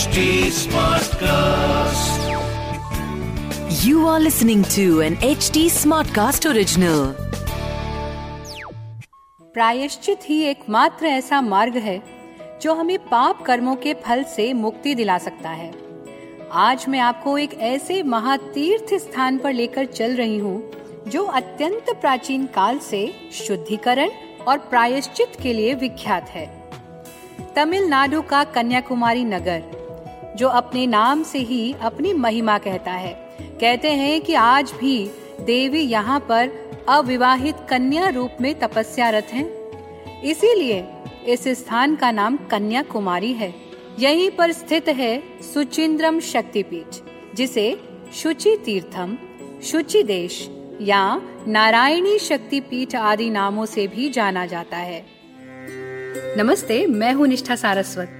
HD Smartcast. You are listening to an HD Smartcast original. प्रायश्चित ही एकमात्र ऐसा मार्ग है जो हमें पाप कर्मों के फल से मुक्ति दिला सकता है आज मैं आपको एक ऐसे महातीर्थ स्थान पर लेकर चल रही हूँ जो अत्यंत प्राचीन काल से शुद्धिकरण और प्रायश्चित के लिए विख्यात है तमिलनाडु का कन्याकुमारी नगर जो अपने नाम से ही अपनी महिमा कहता है। कहते हैं कि आज भी देवी यहाँ पर अविवाहित कन्या रूप में तपस्यारत हैं। इसीलिए इस स्थान का नाम कन्या कुमारी है। यहीं पर स्थित है सुचिंद्रम शक्तिपीठ, जिसे शुचि तीर्थम शुचि देश या नारायणी शक्तिपीठ आदि नामों से भी जाना जाता है। नमस्ते, मैं हूँ निष्ठा सारस्वत।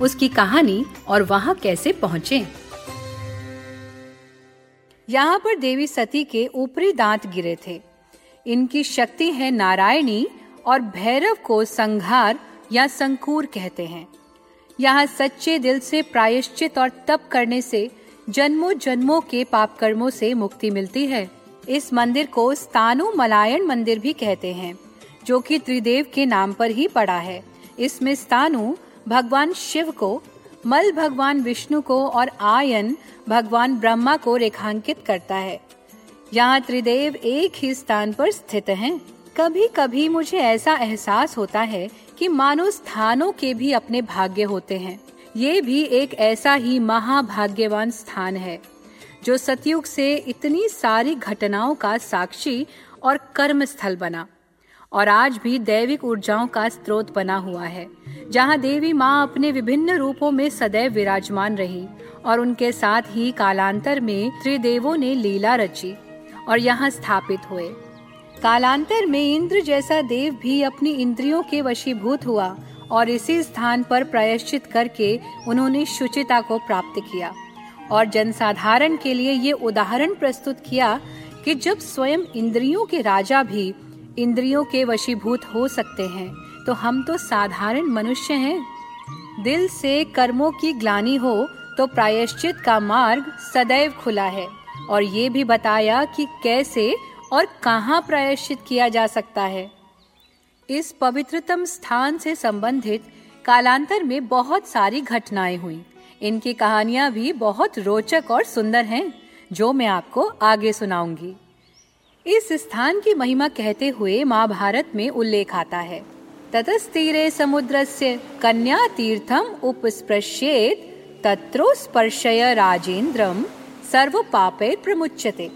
उसकी कहानी और वहाँ कैसे पहुँचे। यहाँ पर देवी सती के ऊपरी दांत गिरे थे। इनकी शक्ति है नारायणी और भैरव को संघार या संकूर कहते हैं। यहाँ सच्चे दिल से प्रायश्चित और तप करने से जन्मों जन्मों के पाप कर्मों से मुक्ति मिलती है। इस मंदिर को स्थानु मलायन मंदिर भी कहते हैं, जो कि त्रिदेव के नाम पर ही पड़ा है। इसमें स्थानु भगवान शिव को, मल भगवान विष्णु को और आयन भगवान ब्रह्मा को रेखांकित करता है। यहाँ त्रिदेव एक ही स्थान पर स्थित हैं। कभी कभी मुझे ऐसा एहसास होता है कि मानो स्थानों के भी अपने भाग्य होते हैं। ये भी एक ऐसा ही महाभाग्यवान स्थान है, जो सतयुग से इतनी सारी घटनाओं का साक्षी और कर्म स्थल बना और आज भी दैविक ऊर्जाओं का स्रोत बना हुआ है। जहाँ देवी माँ अपने विभिन्न रूपों में सदैव विराजमान रही और उनके साथ ही कालांतर में त्रिदेवों ने लीला रची और यहाँ स्थापित हुए। कालांतर में इंद्र जैसा देव भी अपनी इंद्रियों के वशीभूत हुआ और इसी स्थान पर प्रायश्चित करके उन्होंने शुचिता को प्राप्त किया और जनसाधारण के लिए ये उदाहरण प्रस्तुत किया कि जब स्वयं इंद्रियों के राजा भी इंद्रियों के वशीभूत हो सकते हैं तो हम तो साधारण मनुष्य हैं। दिल से कर्मों की ग्लानी हो तो प्रायश्चित का मार्ग सदैव खुला है। और ये भी बताया कि कैसे और कहाँ प्रायश्चित किया जा सकता है। इस पवित्रतम स्थान से संबंधित कालांतर में बहुत सारी घटनाएँ हुई। इनकी कहानियाँ भी बहुत रोचक और सुंदर हैं, जो मैं आपको आगे सुनाऊँगी। इस स्थान की महिमा कहते हुए महाभारत में उल्लेख आता है। ततस्तीरे समुद्रस्य कन्या तीर्थम उपस्पृश्येत, तत्रो स्पर्शय राजेंद्रम सर्व पापे प्रमुच्यते।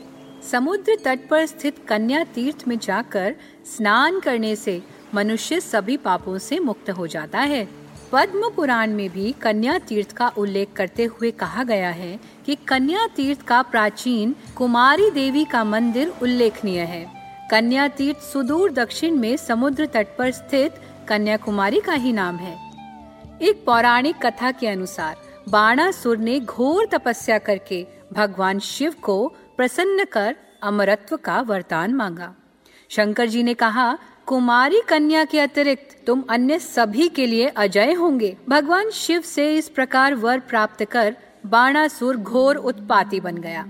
समुद्र तट पर स्थित कन्या तीर्थ में जाकर स्नान करने से मनुष्य सभी पापों से मुक्त हो जाता है। पद्म पुराण में भी कन्या तीर्थ का उल्लेख करते हुए कहा गया है कि कन्या तीर्थ का प्राचीन कुमारी देवी का मंदिर उल्लेखनीय है। कन्या तीर्थ सुदूर दक्षिण में समुद्र तट पर स्थित कन्याकुमारी का ही नाम है। एक पौराणिक कथा के अनुसार, बाणासुर ने घोर तपस्या करके भगवान शिव को प्रसन्न कर अमरत्व का वरदान मांगा। शंकर जी ने कहा, कुमारी कन्या के अतिरिक्त तुम अन्य सभी के लिए अजय होंगे। भगवान शिव से इस प्रकार वर प्राप्त कर बाणासुर घोर उत्पाती बन गया।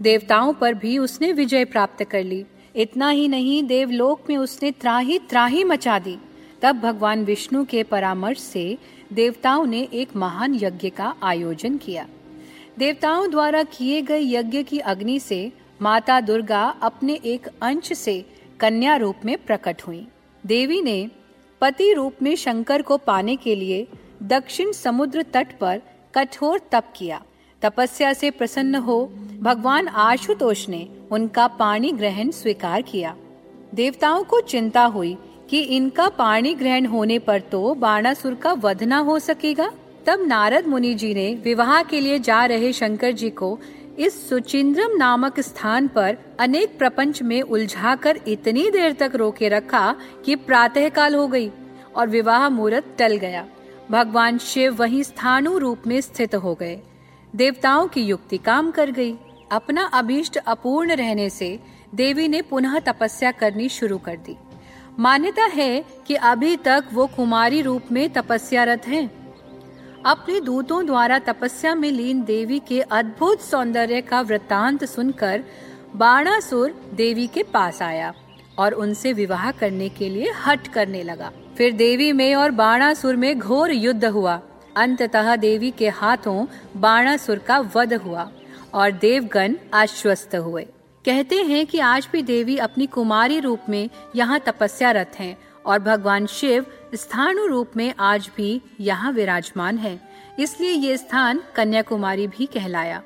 देवताओं पर भी उसने विजय प्राप्त कर ली। इतना ही नहीं, देवलोक में उसने त्राही त्राही मचा दी। तब भगवान विष्णु के परामर्श से देवताओं ने एक महान यज्ञ का आयोजन किया। देवताओं द्वारा किए गए यज्ञ की अग्नि से माता दुर्गा अपने एक अंश से कन्या रूप में प्रकट हुई। देवी ने पति रूप में शंकर को पाने के लिए दक्षिण समुद्र तट पर कठोर तप किया। तपस्या से प्रसन्न हो भगवान आशुतोष ने उनका पानी ग्रहण स्वीकार किया। देवताओं को चिंता हुई कि इनका पानी ग्रहण होने पर तो बाणासुर का वध न हो सकेगा। तब नारद मुनि जी ने विवाह के लिए जा रहे शंकर जी को इस सुचिंद्रम नामक स्थान पर अनेक प्रपंच में उलझाकर इतनी देर तक रोके रखा कि प्रातः काल हो गई और विवाह मुहूर्त टल गया। भगवान शिव वहीं स्थानु रूप में स्थित हो गए। देवताओं की युक्ति काम कर गई। अपना अभीष्ट अपूर्ण रहने से देवी ने पुनः तपस्या करनी शुरू कर दी। मान्यता है कि अभी तक वो कुमारी रूप में तपस्यारत हैं। अपने दूतों द्वारा तपस्या में लीन देवी के अद्भुत सौंदर्य का वृतांत सुनकर बाणासुर देवी के पास आया और उनसे विवाह करने के लिए हट करने लगा। फिर देवी में और बाणासुर में घोर युद्ध हुआ। अंततः देवी के हाथों बाणासुर का वध हुआ और देवगण आश्वस्त हुए। कहते हैं कि आज भी देवी अपनी कुमारी रूप में यहाँ तपस्यारत हैं और भगवान शिव स्थानु रूप में आज भी यहाँ विराजमान है। इसलिए ये स्थान कन्याकुमारी भी कहलाया।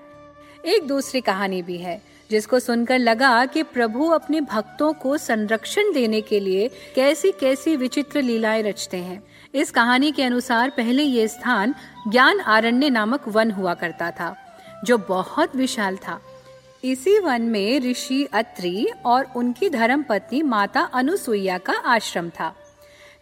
एक दूसरी कहानी भी है, जिसको सुनकर लगा कि प्रभु अपने भक्तों को संरक्षण देने के लिए कैसी कैसी विचित्र लीलाएँ रचते हैं। इस कहानी के अनुसार पहले ये स्थान ज्ञान आरण्य नामक वन हुआ करता था, जो बहुत विशाल था। इसी वन में ऋषि अत्रि और उनकी धर्म पत्नी माता अनुसुईया का आश्रम था।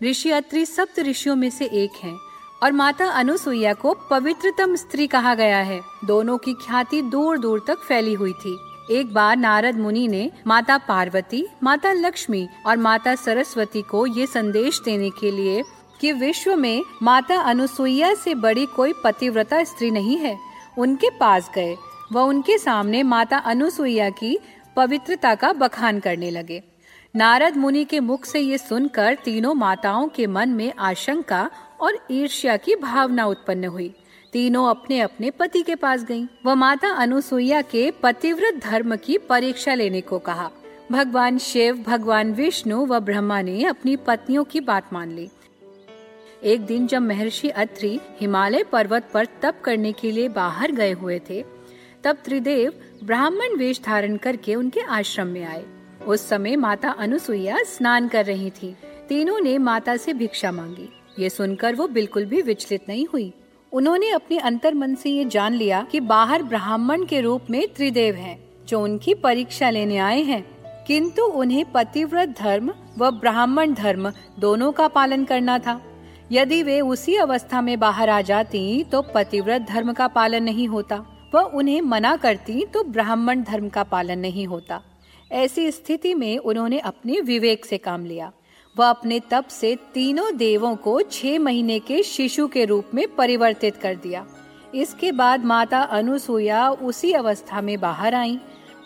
ऋषि अत्रि सप्त ऋषियों में से एक हैं और माता अनुसुईया को पवित्रतम स्त्री कहा गया है। दोनों की ख्याति दूर दूर तक फैली हुई थी। एक बार नारद मुनि ने माता पार्वती, माता लक्ष्मी और माता सरस्वती को ये संदेश देने के लिए कि विश्व में माता अनुसुईया से बड़ी कोई पतिव्रता स्त्री नहीं है। उनके पास गए वह उनके सामने माता अनुसुईया की पवित्रता का बखान करने लगे। नारद मुनि के मुख से ये सुनकर तीनों माताओं के मन में आशंका और ईर्ष्या की भावना उत्पन्न हुई। तीनों अपने अपने पति के पास गईं। वह माता अनुसुईया के पतिव्रत धर्म की परीक्षा लेने को कहा। भगवान शिव, भगवान विष्णु व ब्रह्मा ने अपनी पत्नियों की बात मान ली। एक दिन जब महर्षि अत्रि हिमालय पर्वत पर तप करने के लिए बाहर गए हुए थे तब त्रिदेव ब्राह्मण वेश धारण करके उनके आश्रम में आए। उस समय माता अनुसुईया स्नान कर रही थी। तीनों ने माता से भिक्षा मांगी। ये सुनकर वो बिल्कुल भी विचलित नहीं हुई। उन्होंने अपने अंतर मन से ये जान लिया कि बाहर ब्राह्मण के रूप में त्रिदेव हैं, जो उनकी परीक्षा लेने आए हैं। किंतु उन्हें पतिव्रत धर्म व ब्राह्मण धर्म दोनों का पालन करना था। यदि वे उसी अवस्था में बाहर आ जाती तो पतिव्रत धर्म का पालन नहीं होता। वह उन्हें मना करती तो ब्राह्मण धर्म का पालन नहीं होता। ऐसी स्थिति में उन्होंने अपने विवेक से काम लिया। वह अपने तप से तीनों देवों को छह महीने के शिशु के रूप में परिवर्तित कर दिया। इसके बाद माता अनुसुईया उसी अवस्था में बाहर आई।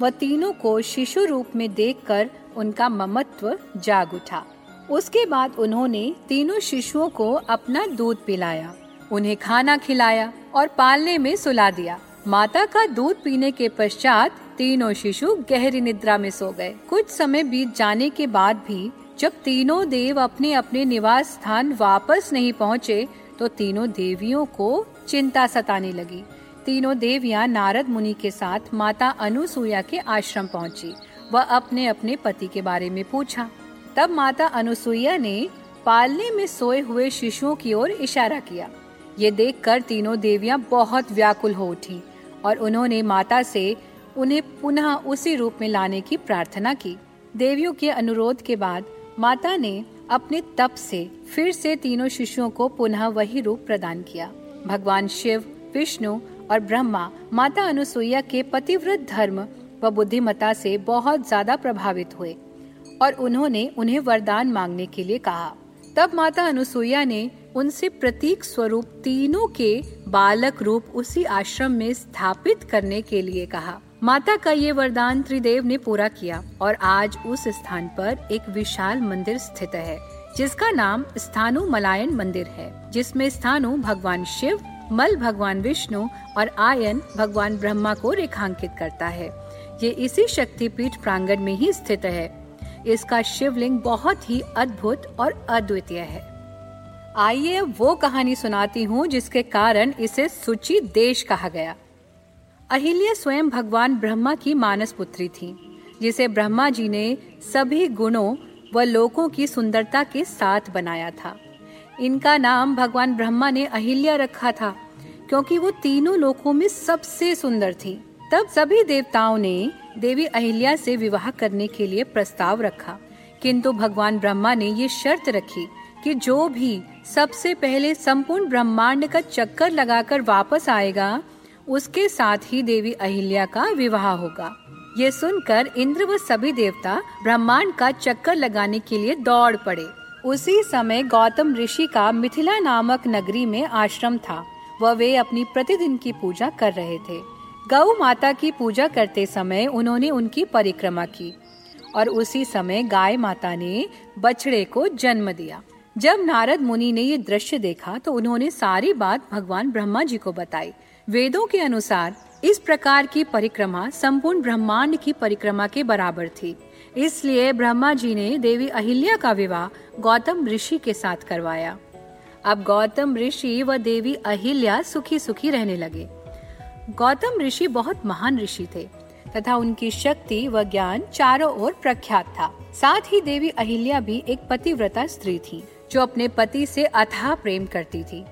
वह तीनों को शिशु रूप में देखकर उनका ममत्व जाग उठा। उसके बाद उन्होंने तीनों शिशुओं को अपना दूध पिलाया, उन्हें खाना खिलाया और पालने में सुला दिया। माता का दूध पीने के पश्चात तीनों शिशु गहरी निद्रा में सो गए। कुछ समय बीत जाने के बाद भी जब तीनों देव अपने अपने निवास स्थान वापस नहीं पहुँचे तो तीनों देवियों को चिंता सताने लगी। तीनों देवियाँ नारद मुनि के साथ माता अनुसुईया के आश्रम पहुँची। वह अपने अपने पति के बारे में पूछा। तब माता अनुसुईया ने पालने में सोए हुए शिशुओं की ओर इशारा किया। ये देखकर तीनों देवियाँ बहुत व्याकुल हो उठी और उन्होंने माता से उन्हें पुनः उसी रूप में लाने की प्रार्थना की। देवियों के अनुरोध के बाद माता ने अपने तप से फिर से तीनों शिशुओं को पुनः वही रूप प्रदान किया। भगवान शिव, विष्णु और ब्रह्मा माता अनुसुईया के पतिव्रत धर्म व बुद्धिमता से बहुत ज़्यादा प्रभावित हुए और उन्होंने उन्हें वरदान मांगने के लिए कहा। तब माता अनुसुईया ने उनसे प्रतीक स्वरूप तीनों के बालक रूप उसी आश्रम में स्थापित करने के लिए कहा। माता का ये वरदान त्रिदेव ने पूरा किया और आज उस स्थान पर एक विशाल मंदिर स्थित है, जिसका नाम स्थानु मलायन मंदिर है, जिसमें स्थानु भगवान शिव, मल भगवान विष्णु और आयन भगवान ब्रह्मा को रेखांकित करता है। ये इसी शक्तिपीठ प्रांगण में ही स्थित है। इसका शिवलिंग बहुत ही अद्भुत और अद्वितीय है। आइए वो कहानी सुनाती हूँ जिसके कारण इसे सुचि देश कहा गया। अहिल्या स्वयं भगवान ब्रह्मा की मानस पुत्री थी, जिसे ब्रह्मा जी ने सभी गुणों व लोकों की सुंदरता के साथ बनाया था। इनका नाम भगवान ब्रह्मा ने अहिल्या रखा था, क्योंकि वो तीनों लोकों में सबसे सुंदर थी। तब सभी देवताओं ने देवी अहिल्या से विवाह करने के लिए प्रस्ताव रखा, किंतु भगवान ब्रह्मा ने ये शर्त रखी कि जो भी सबसे पहले संपूर्ण ब्रह्मांड का चक्कर लगाकर वापस आएगा, उसके साथ ही देवी अहिल्या का विवाह होगा। ये सुनकर इंद्र व सभी देवता ब्रह्मांड का चक्कर लगाने के लिए दौड़ पड़े। उसी समय गौतम ऋषि का मिथिला नामक नगरी में आश्रम था। वह वे अपनी प्रतिदिन की पूजा कर रहे थे। गौ माता की पूजा करते समय उन्होंने उनकी परिक्रमा की और उसी समय गाय माता ने बछड़े को जन्म दिया। जब नारद मुनि ने ये दृश्य देखा तो उन्होंने सारी बात भगवान ब्रह्मा जी को बताई। वेदों के अनुसार, इस प्रकार की परिक्रमा संपूर्ण ब्रह्मांड की परिक्रमा के बराबर थी। इसलिए ब्रह्मा जी ने देवी अहिल्या का विवाह गौतम ऋषि के साथ करवाया। अब गौतम ऋषि व देवी अहिल्या सुखी सुखी रहने लगे। गौतम ऋषि बहुत महान ऋषि थे, तथा उनकी शक्ति व ज्ञान चारों ओर प्रख्यात था। साथ ही देवी अहिल्या भी एक पतिव्रता स्त्री थी। जो अपने पति से अथाह प्रेम करती थी।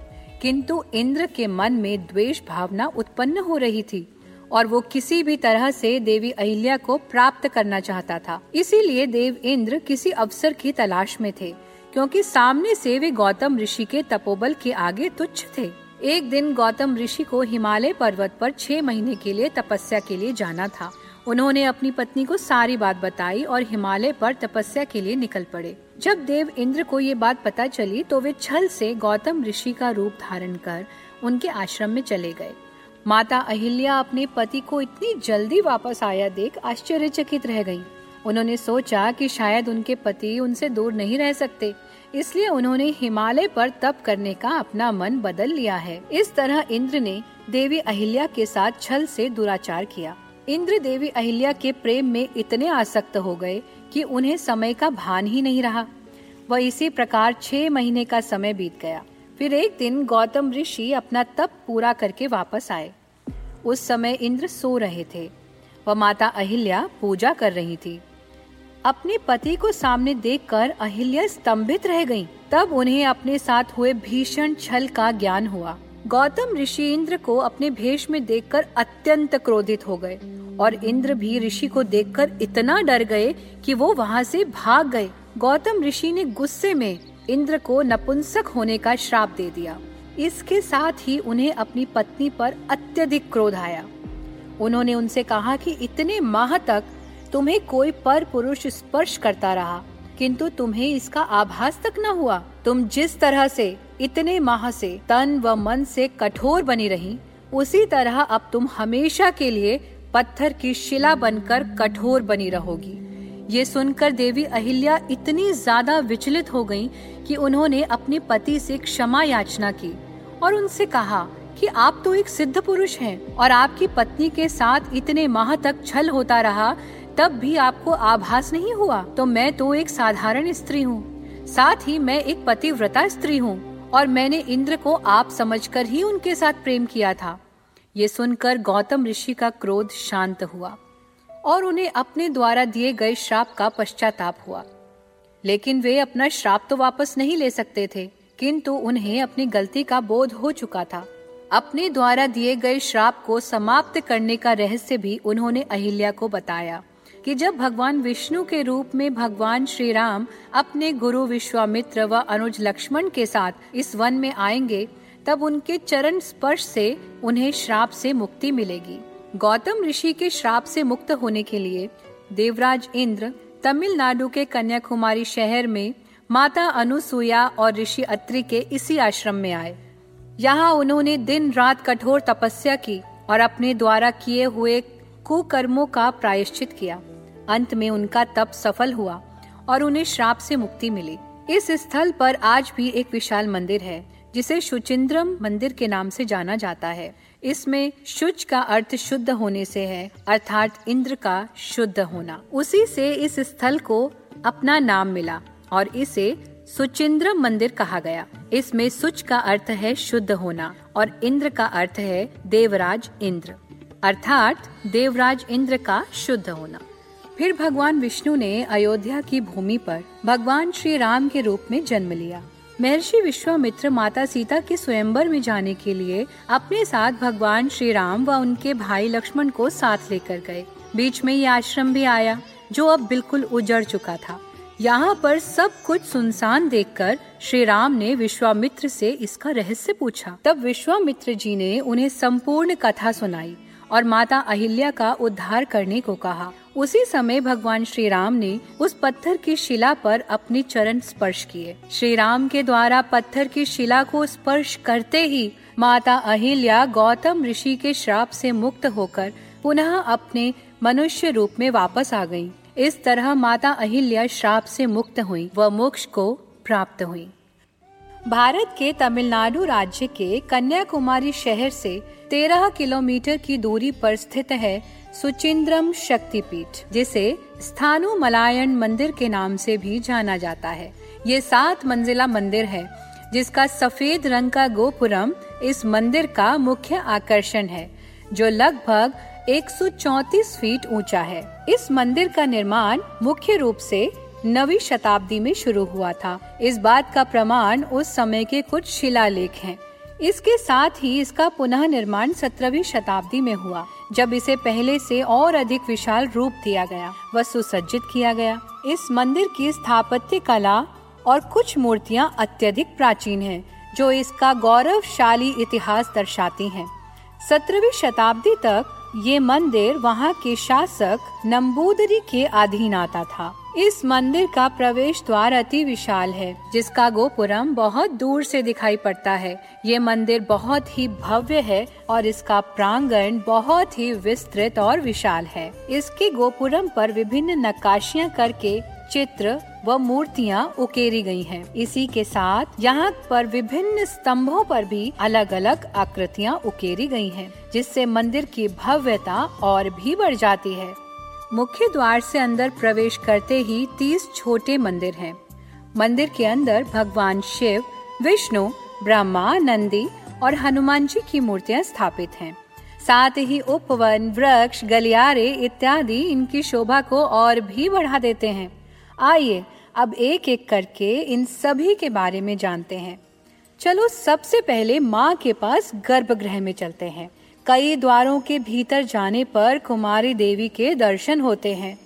किंतु इंद्र के मन में द्वेष भावना उत्पन्न हो रही थी और वो किसी भी तरह से देवी अहिल्या को प्राप्त करना चाहता था। इसीलिए देव इंद्र किसी अवसर की तलाश में थे, क्योंकि सामने से वे गौतम ऋषि के तपोबल के आगे तुच्छ थे। एक दिन गौतम ऋषि को हिमालय पर्वत पर छह महीने के लिए तपस्या के लिए जाना था। उन्होंने अपनी पत्नी को सारी बात बताई और हिमालय पर तपस्या के लिए निकल पड़े। जब देव इंद्र को ये बात पता चली तो वे छल से गौतम ऋषि का रूप धारण कर उनके आश्रम में चले गए। माता अहिल्या अपने पति को इतनी जल्दी वापस आया देख आश्चर्यचकित रह गई उन्होंने सोचा कि शायद उनके पति उनसे दूर नहीं रह सकते, इसलिए उन्होंने हिमालय पर तप करने का अपना मन बदल लिया है। इस तरह इंद्र ने देवी अहिल्या के साथ छल से दुराचार किया। इंद्र देवी अहिल्या के प्रेम में इतने आसक्त हो गए कि उन्हें समय का भान ही नहीं रहा। वह इसी प्रकार छह महीने का समय बीत गया। फिर एक दिन गौतम ऋषि अपना तप पूरा करके वापस आए। उस समय इंद्र सो रहे थे। वह माता अहिल्या पूजा कर रही थी। अपने पति को सामने देखकर अहिल्या स्तंभित रह गईं। तब उन्हें अपने साथ हुए भीषण छल का ज्ञान हुआ। गौतम ऋषि इंद्र को अपने भेष में देखकर अत्यंत क्रोधित हो गए और इंद्र भी ऋषि को देखकर इतना डर गए कि वो वहाँ से भाग गए। गौतम ऋषि ने गुस्से में इंद्र को नपुंसक होने का श्राप दे दिया। इसके साथ ही उन्हें अपनी पत्नी पर अत्यधिक क्रोध आया। उन्होंने उनसे कहा कि इतने माह तक तुम्हें कोई पर पुरुष स्पर्श करता रहा, किंतु तुम्हें इसका आभास तक न हुआ। तुम जिस तरह से इतने माह से तन व मन से कठोर बनी रही, उसी तरह अब तुम हमेशा के लिए पत्थर की शिला बनकर कठोर बनी रहोगी। ये सुनकर देवी अहिल्या इतनी ज़्यादा विचलित हो गईं कि उन्होंने अपने पति से क्षमा याचना की और उनसे कहा कि आप तो एक सिद्ध पुरुष हैं और आपकी पत्नी के साथ इतने माह तक छल होता रहा, तब भी आपको आभास नहीं हुआ? तो मैं तो एक साधारण स्त्री हूँ, साथ ही मैं एक पतिव्रता स्त्री हूँ। और मैंने इंद्र को आप समझकर ही उनके साथ प्रेम किया था। ये सुनकर गौतम ऋषि का क्रोध शांत हुआ और उन्हें अपने द्वारा दिए गए श्राप का पश्चाताप हुआ। लेकिन वे अपना श्राप तो वापस नहीं ले सकते थे, किंतु उन्हें अपनी गलती का बोध हो चुका था। अपने द्वारा दिए गए श्राप को समाप्त करने का रहस्य भी उन्होंने अहिल्या को बताया। कि जब भगवान विष्णु के रूप में भगवान श्री राम अपने गुरु विश्वामित्र व अनुज लक्ष्मण के साथ इस वन में आएँगे, तब उनके चरण स्पर्श से उन्हें श्राप से मुक्ति मिलेगी। गौतम ऋषि के श्राप से मुक्त होने के लिए देवराज इंद्र तमिलनाडु के कन्याकुमारी शहर में माता अनुसुया और ऋषि अत्रि के इसी आश्रम में आए। यहाँ उन्होंने दिन रात कठोर तपस्या की और अपने द्वारा किए हुए कुकर्मों का प्रायश्चित किया। अंत में उनका तप सफल हुआ और उन्हें श्राप से मुक्ति मिली। इस स्थल पर आज भी एक विशाल मंदिर है, जिसे शुचिंद्रम मंदिर के नाम से जाना जाता है। इसमें शुच का अर्थ शुद्ध होने से है, अर्थात इंद्र का शुद्ध होना। उसी से इस स्थल को अपना नाम मिला और इसे सुचिंद्रम मंदिर कहा गया। इसमें सुच का अर्थ है शुद्ध होना और इंद्र का अर्थ है देवराज इंद्र, अर्थात देवराज इंद्र का शुद्ध होना। फिर भगवान विष्णु ने अयोध्या की भूमि पर भगवान श्री राम के रूप में जन्म लिया। महर्षि विश्वामित्र माता सीता के स्वयंवर में जाने के लिए अपने साथ भगवान श्री राम व उनके भाई लक्ष्मण को साथ लेकर गए। बीच में ये आश्रम भी आया, जो अब बिल्कुल उजड़ चुका था। यहाँ पर सब कुछ सुनसान देखकर श्री राम ने विश्वामित्र से इसका रहस्य पूछा। तब विश्वामित्र जी ने उन्हें संपूर्ण कथा सुनाई और माता अहिल्या का उद्धार करने को कहा। उसी समय भगवान श्री राम ने उस पत्थर की शिला पर अपने चरण स्पर्श किए। श्री राम के द्वारा पत्थर की शिला को स्पर्श करते ही माता अहिल्या गौतम ऋषि के श्राप से मुक्त होकर पुनः अपने मनुष्य रूप में वापस आ गई इस तरह माता अहिल्या श्राप से मुक्त हुई व मोक्ष को प्राप्त हुई। भारत के तमिलनाडु राज्य के कन्याकुमारी शहर से तेरह किलोमीटर की दूरी पर स्थित है सुचिंद्रम शक्तिपीठ, जिसे स्थानु मलायन मंदिर के नाम से भी जाना जाता है। ये सात मंजिला मंदिर है, जिसका सफ़ेद रंग का गोपुरम इस मंदिर का मुख्य आकर्षण है, जो लगभग 134 फीट ऊँचा है। इस मंदिर का निर्माण मुख्य रूप से नवी शताब्दी में शुरू हुआ था। इस बात का प्रमाण उस समय के कुछ शिलालेख हैं। इसके साथ ही इसका पुनः निर्माण सत्रहवीं शताब्दी में हुआ। जब इसे पहले से और अधिक विशाल रूप दिया गया व सुसज्जित किया गया इस मंदिर की स्थापत्य कला और कुछ मूर्तियाँ अत्यधिक प्राचीन हैं, जो इसका गौरवशाली इतिहास दर्शाती हैं। सत्रहवीं शताब्दी तक ये मंदिर वहाँ के शासक नम्बूदरी के अधीन आता था इस मंदिर का प्रवेश द्वार अति विशाल है जिसका गोपुरम बहुत दूर से दिखाई पड़ता है। ये मंदिर बहुत ही भव्य है और इसका प्रांगण बहुत ही विस्तृत और विशाल है। इसके गोपुरम पर विभिन्न नक्काशियाँ करके चित्र व मूर्तियाँ उकेरी गई हैं। इसी के साथ यहाँ पर विभिन्न स्तंभों पर भी अलग अलग आकृतियाँ उकेरी गई हैं, जिससे मंदिर की भव्यता और भी बढ़ जाती है। मुख्य द्वार से अंदर प्रवेश करते ही तीस छोटे मंदिर हैं। मंदिर के अंदर भगवान शिव, विष्णु, ब्रह्मा, नंदी और हनुमान जी की मूर्तियाँ स्थापित हैं। साथ ही उपवन, वृक्ष, गलियारे इत्यादि इनकी शोभा को और भी बढ़ा देते हैं आइए अब एक एक करके इन सभी के बारे में जानते हैं चलो सबसे पहले माँ के पास गर्भगृह में चलते हैं कई द्वारों के भीतर जाने पर कुमारी देवी के दर्शन होते हैं।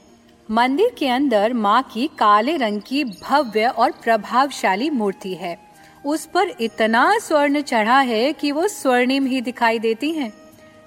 मंदिर के अंदर माँ की काले रंग की भव्य और प्रभावशाली मूर्ति है। उस पर इतना स्वर्ण चढ़ा है कि वो स्वर्णिम ही दिखाई देती हैं।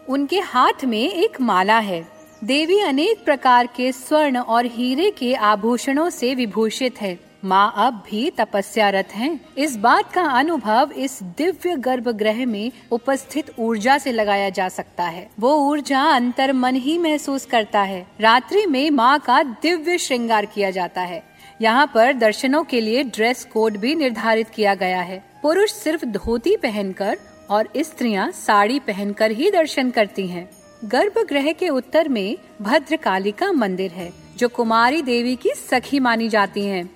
उनके हाथ में एक माला है। देवी अनेक प्रकार के स्वर्ण और हीरे के आभूषणों से विभूषित है। माँ अब भी तपस्यारत हैं। इस बात का अनुभव इस दिव्य गर्भगृह में उपस्थित ऊर्जा से लगाया जा सकता है वो ऊर्जा अंतर मन ही महसूस करता है रात्रि में माँ का दिव्य श्रृंगार किया जाता है यहाँ पर दर्शनों के लिए ड्रेस कोड भी निर्धारित किया गया है पुरुष सिर्फ़ धोती पहनकर और स्त्रियाँ साड़ी पहनकर ही दर्शन करती हैं। गर्भगृह के उत्तर में भद्रकालिका मंदिर है, जो कुमारी देवी की सखी मानी जाती हैं।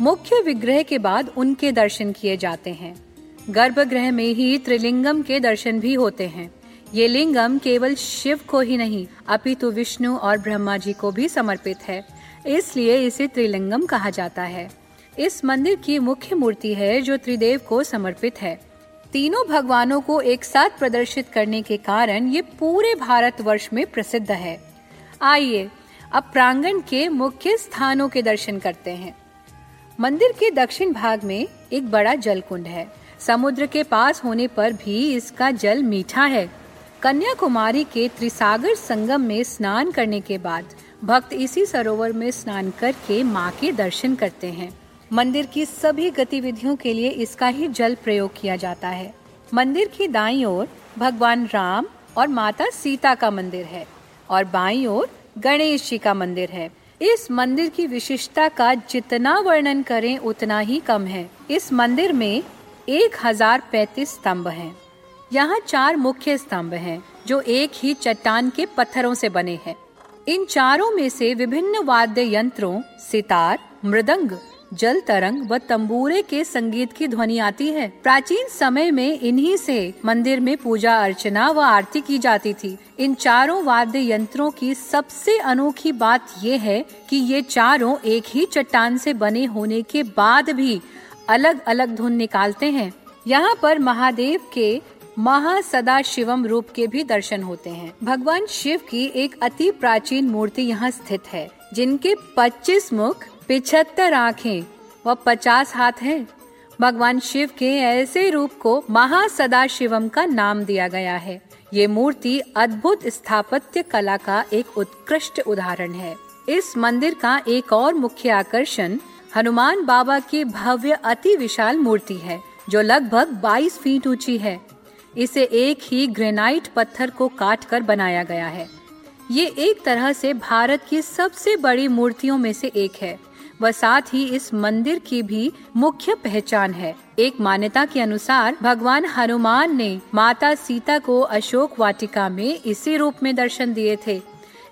मुख्य विग्रह के बाद उनके दर्शन किए जाते हैं। गर्भगृह में ही त्रिलिंगम के दर्शन भी होते हैं। ये लिंगम केवल शिव को ही नहीं, अपितु विष्णु और ब्रह्मा जी को भी समर्पित है। इसलिए इसे त्रिलिंगम कहा जाता है। इस मंदिर की मुख्य मूर्ति है जो त्रिदेव को समर्पित है। तीनों भगवानों को एक साथ प्रदर्शित करने के कारण ये पूरे भारत वर्ष में प्रसिद्ध है। आइए अब प्रांगण के मुख्य स्थानों के दर्शन करते हैं। मंदिर के दक्षिण भाग में एक बड़ा जल कुंड है। समुद्र के पास होने पर भी इसका जल मीठा है। कन्याकुमारी के त्रिसागर संगम में स्नान करने के बाद भक्त इसी सरोवर में स्नान करके माँ के दर्शन करते हैं। मंदिर की सभी गतिविधियों के लिए इसका ही जल प्रयोग किया जाता है। मंदिर की दाई ओर भगवान राम और माता सीता का मंदिर है और बाई ओर गणेश जी का मंदिर है। इस मंदिर की विशिष्टता का जितना वर्णन करें उतना ही कम है इस मंदिर में एक हज़ार पैतीस स्तंभ हैं। यहाँ चार मुख्य स्तंभ हैं, जो एक ही चट्टान के पत्थरों से बने हैं इन चारों में से विभिन्न वाद्य यंत्रों सितार मृदंग जल तरंग व तंबूरे के संगीत की ध्वनि आती है। प्राचीन समय में इन्हीं से मंदिर में पूजा अर्चना व आरती की जाती थी। इन चारों वाद्य यंत्रों की सबसे अनोखी बात ये है कि ये चारों एक ही चट्टान से बने होने के बाद भी अलग अलग धुन निकालते हैं। यहाँ पर महादेव के महासदा शिवम रूप के भी दर्शन होते हैं। भगवान शिव की एक अति प्राचीन मूर्ति यहाँ स्थित है, जिनके 25 मुख पिछहत्तर आँखें। व 50 हाथ हैं। भगवान शिव के ऐसे रूप को महासदा शिवम का नाम दिया गया है। ये मूर्ति अद्भुत स्थापत्य कला का एक उत्कृष्ट उदाहरण है। इस मंदिर का एक और मुख्य आकर्षण हनुमान बाबा की भव्य अति विशाल मूर्ति है, जो लगभग 22 फीट ऊँची है। इसे एक ही ग्रेनाइट पत्थर को काट कर बनाया गया है। ये एक तरह से भारत की सबसे बड़ी मूर्तियों में से एक है। व साथ ही इस मंदिर की भी मुख्य पहचान है। एक मान्यता के अनुसार भगवान हनुमान ने माता सीता को अशोक वाटिका में इसी रूप में दर्शन दिए थे,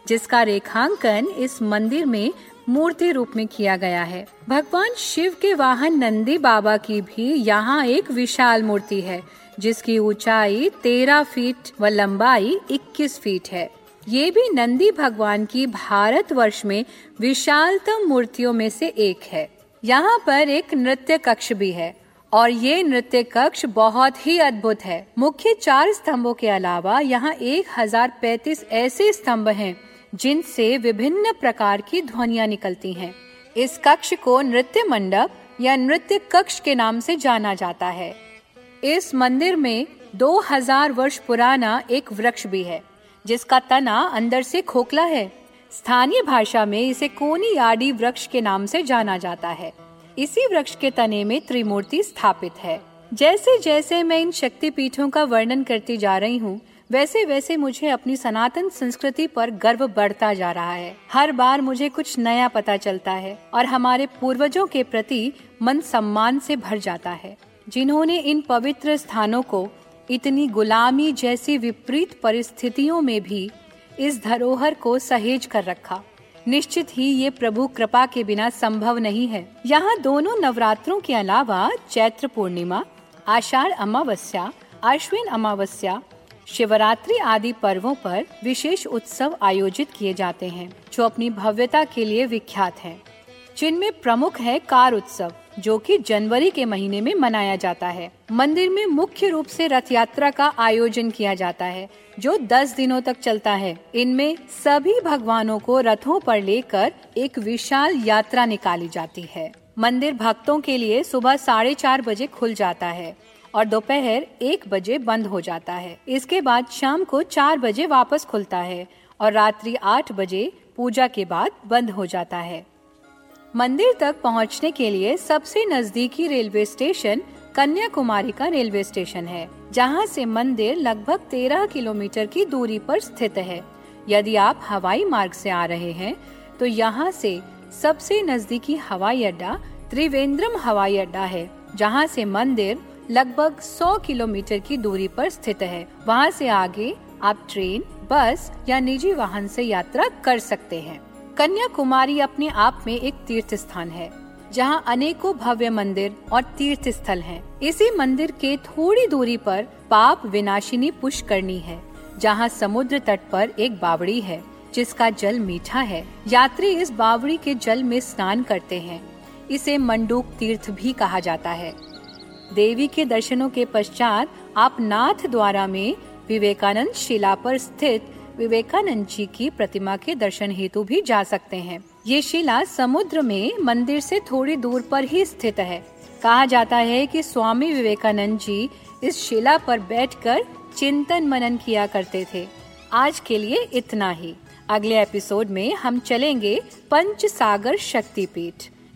जिसका रेखांकन इस मंदिर में मूर्ति रूप में किया गया है। भगवान शिव के वाहन नंदी बाबा की भी यहाँ एक विशाल मूर्ति है, जिसकी ऊंचाई तेरह फीट व लंबाई इक्कीस फीट है। ये भी नंदी भगवान की भारत वर्ष में विशालतम मूर्तियों में से एक है। यहाँ पर एक नृत्य कक्ष भी है और ये नृत्य कक्ष बहुत ही अद्भुत है। मुख्य चार स्तंभों के अलावा यहाँ एक हज़ार पैतीस ऐसे स्तंभ हैं, जिनसे विभिन्न प्रकार की ध्वनिया निकलती हैं। इस कक्ष को नृत्य मंडप या नृत्य कक्ष के नाम से जाना जाता है। इस मंदिर में 2000 वर्ष पुराना एक वृक्ष भी है। जिसका तना अंदर से खोखला है। स्थानीय भाषा में इसे कोनी आडी वृक्ष के नाम से जाना जाता है। इसी वृक्ष के तने में त्रिमूर्ति स्थापित है। जैसे जैसे मैं इन शक्ति पीठों का वर्णन करती जा रही हूँ, वैसे वैसे मुझे अपनी सनातन संस्कृति पर गर्व बढ़ता जा रहा है। हर बार मुझे कुछ नया पता चलता है और हमारे पूर्वजों के प्रति मन सम्मान से भर जाता है। जिन्होंने इन पवित्र स्थानों को इतनी गुलामी जैसी विपरीत परिस्थितियों में भी इस धरोहर को सहेज कर रखा। निश्चित ही ये प्रभु कृपा के बिना संभव नहीं है। यहाँ दोनों नवरात्रों के अलावा चैत्र पूर्णिमा आषाढ़ अमावस्या अश्विन अमावस्या शिवरात्रि आदि पर्वों पर विशेष उत्सव आयोजित किए जाते हैं जो अपनी भव्यता के लिए विख्यात हैं, जिनमें प्रमुख है कार उत्सव। जो कि जनवरी के महीने में मनाया जाता है। मंदिर में मुख्य रूप से रथ यात्रा का आयोजन किया जाता है, जो 10 दिनों तक चलता है। इनमें सभी भगवानों को रथों पर लेकर एक विशाल यात्रा निकाली जाती है। मंदिर भक्तों के लिए सुबह साढ़े चार बजे खुल जाता है और दोपहर एक बजे बंद हो जाता है। इसके बाद शाम को चार बजे वापस खुलता है और रात्रि आठ बजे पूजा के बाद बंद हो जाता है। मंदिर तक पहुँचने के लिए सबसे नजदीकी रेलवे स्टेशन कन्याकुमारी का रेलवे स्टेशन है, जहाँ से मंदिर लगभग तेरह किलोमीटर की दूरी पर स्थित है। यदि आप हवाई मार्ग से आ रहे हैं तो यहाँ से सबसे नजदीकी हवाई अड्डा त्रिवेंद्रम हवाई अड्डा है, जहाँ से मंदिर लगभग 100 किलोमीटर की दूरी पर स्थित है। वहाँ से आगे आप ट्रेन, बस या निजी वाहन से यात्रा कर सकते हैं। कन्याकुमारी अपने आप में एक तीर्थ स्थान है, जहाँ अनेकों भव्य मंदिर और तीर्थ स्थल हैं। इसी मंदिर के थोड़ी दूरी पर पाप विनाशिनी पुष्करणी है, जहाँ समुद्र तट पर एक बावड़ी है, जिसका जल मीठा है। यात्री इस बावड़ी के जल में स्नान करते हैं। इसे मंडूक तीर्थ भी कहा जाता है। देवी के दर्शनों के पश्चात आप नाथ द्वारा में विवेकानंद शिला पर स्थित विवेकानंद जी की प्रतिमा के दर्शन हेतु भी जा सकते हैं। ये शिला समुद्र में मंदिर से थोड़ी दूर पर ही स्थित है। कहा जाता है कि स्वामी विवेकानंद जी इस शिला पर बैठकर चिंतन मनन किया करते थे। आज के लिए इतना ही। अगले एपिसोड में हम चलेंगे पंच सागर शक्तिपीठ,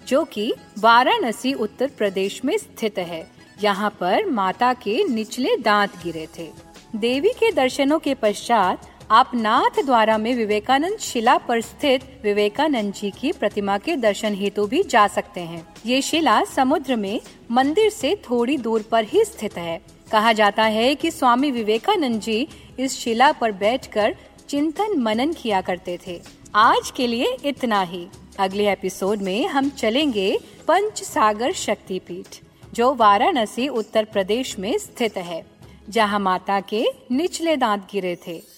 जो कि वाराणसी, उत्तर प्रदेश में स्थित है। यहाँ पर माता के निचले दांत गिरे थे। देवी के दर्शनों के पश्चात आप नाथ द्वारा में विवेकानंद शिला पर स्थित विवेकानंद जी की प्रतिमा के दर्शन हेतु भी जा सकते हैं। ये शिला समुद्र में मंदिर से थोड़ी दूर पर ही स्थित है। कहा जाता है कि स्वामी विवेकानंद जी इस शिला पर बैठकर चिंतन मनन किया करते थे। आज के लिए इतना ही। अगले एपिसोड में हम चलेंगे पंच सागर शक्तिपीठ, जो वाराणसी उत्तर प्रदेश में स्थित है, जहाँ माता के निचले दांत गिरे थे।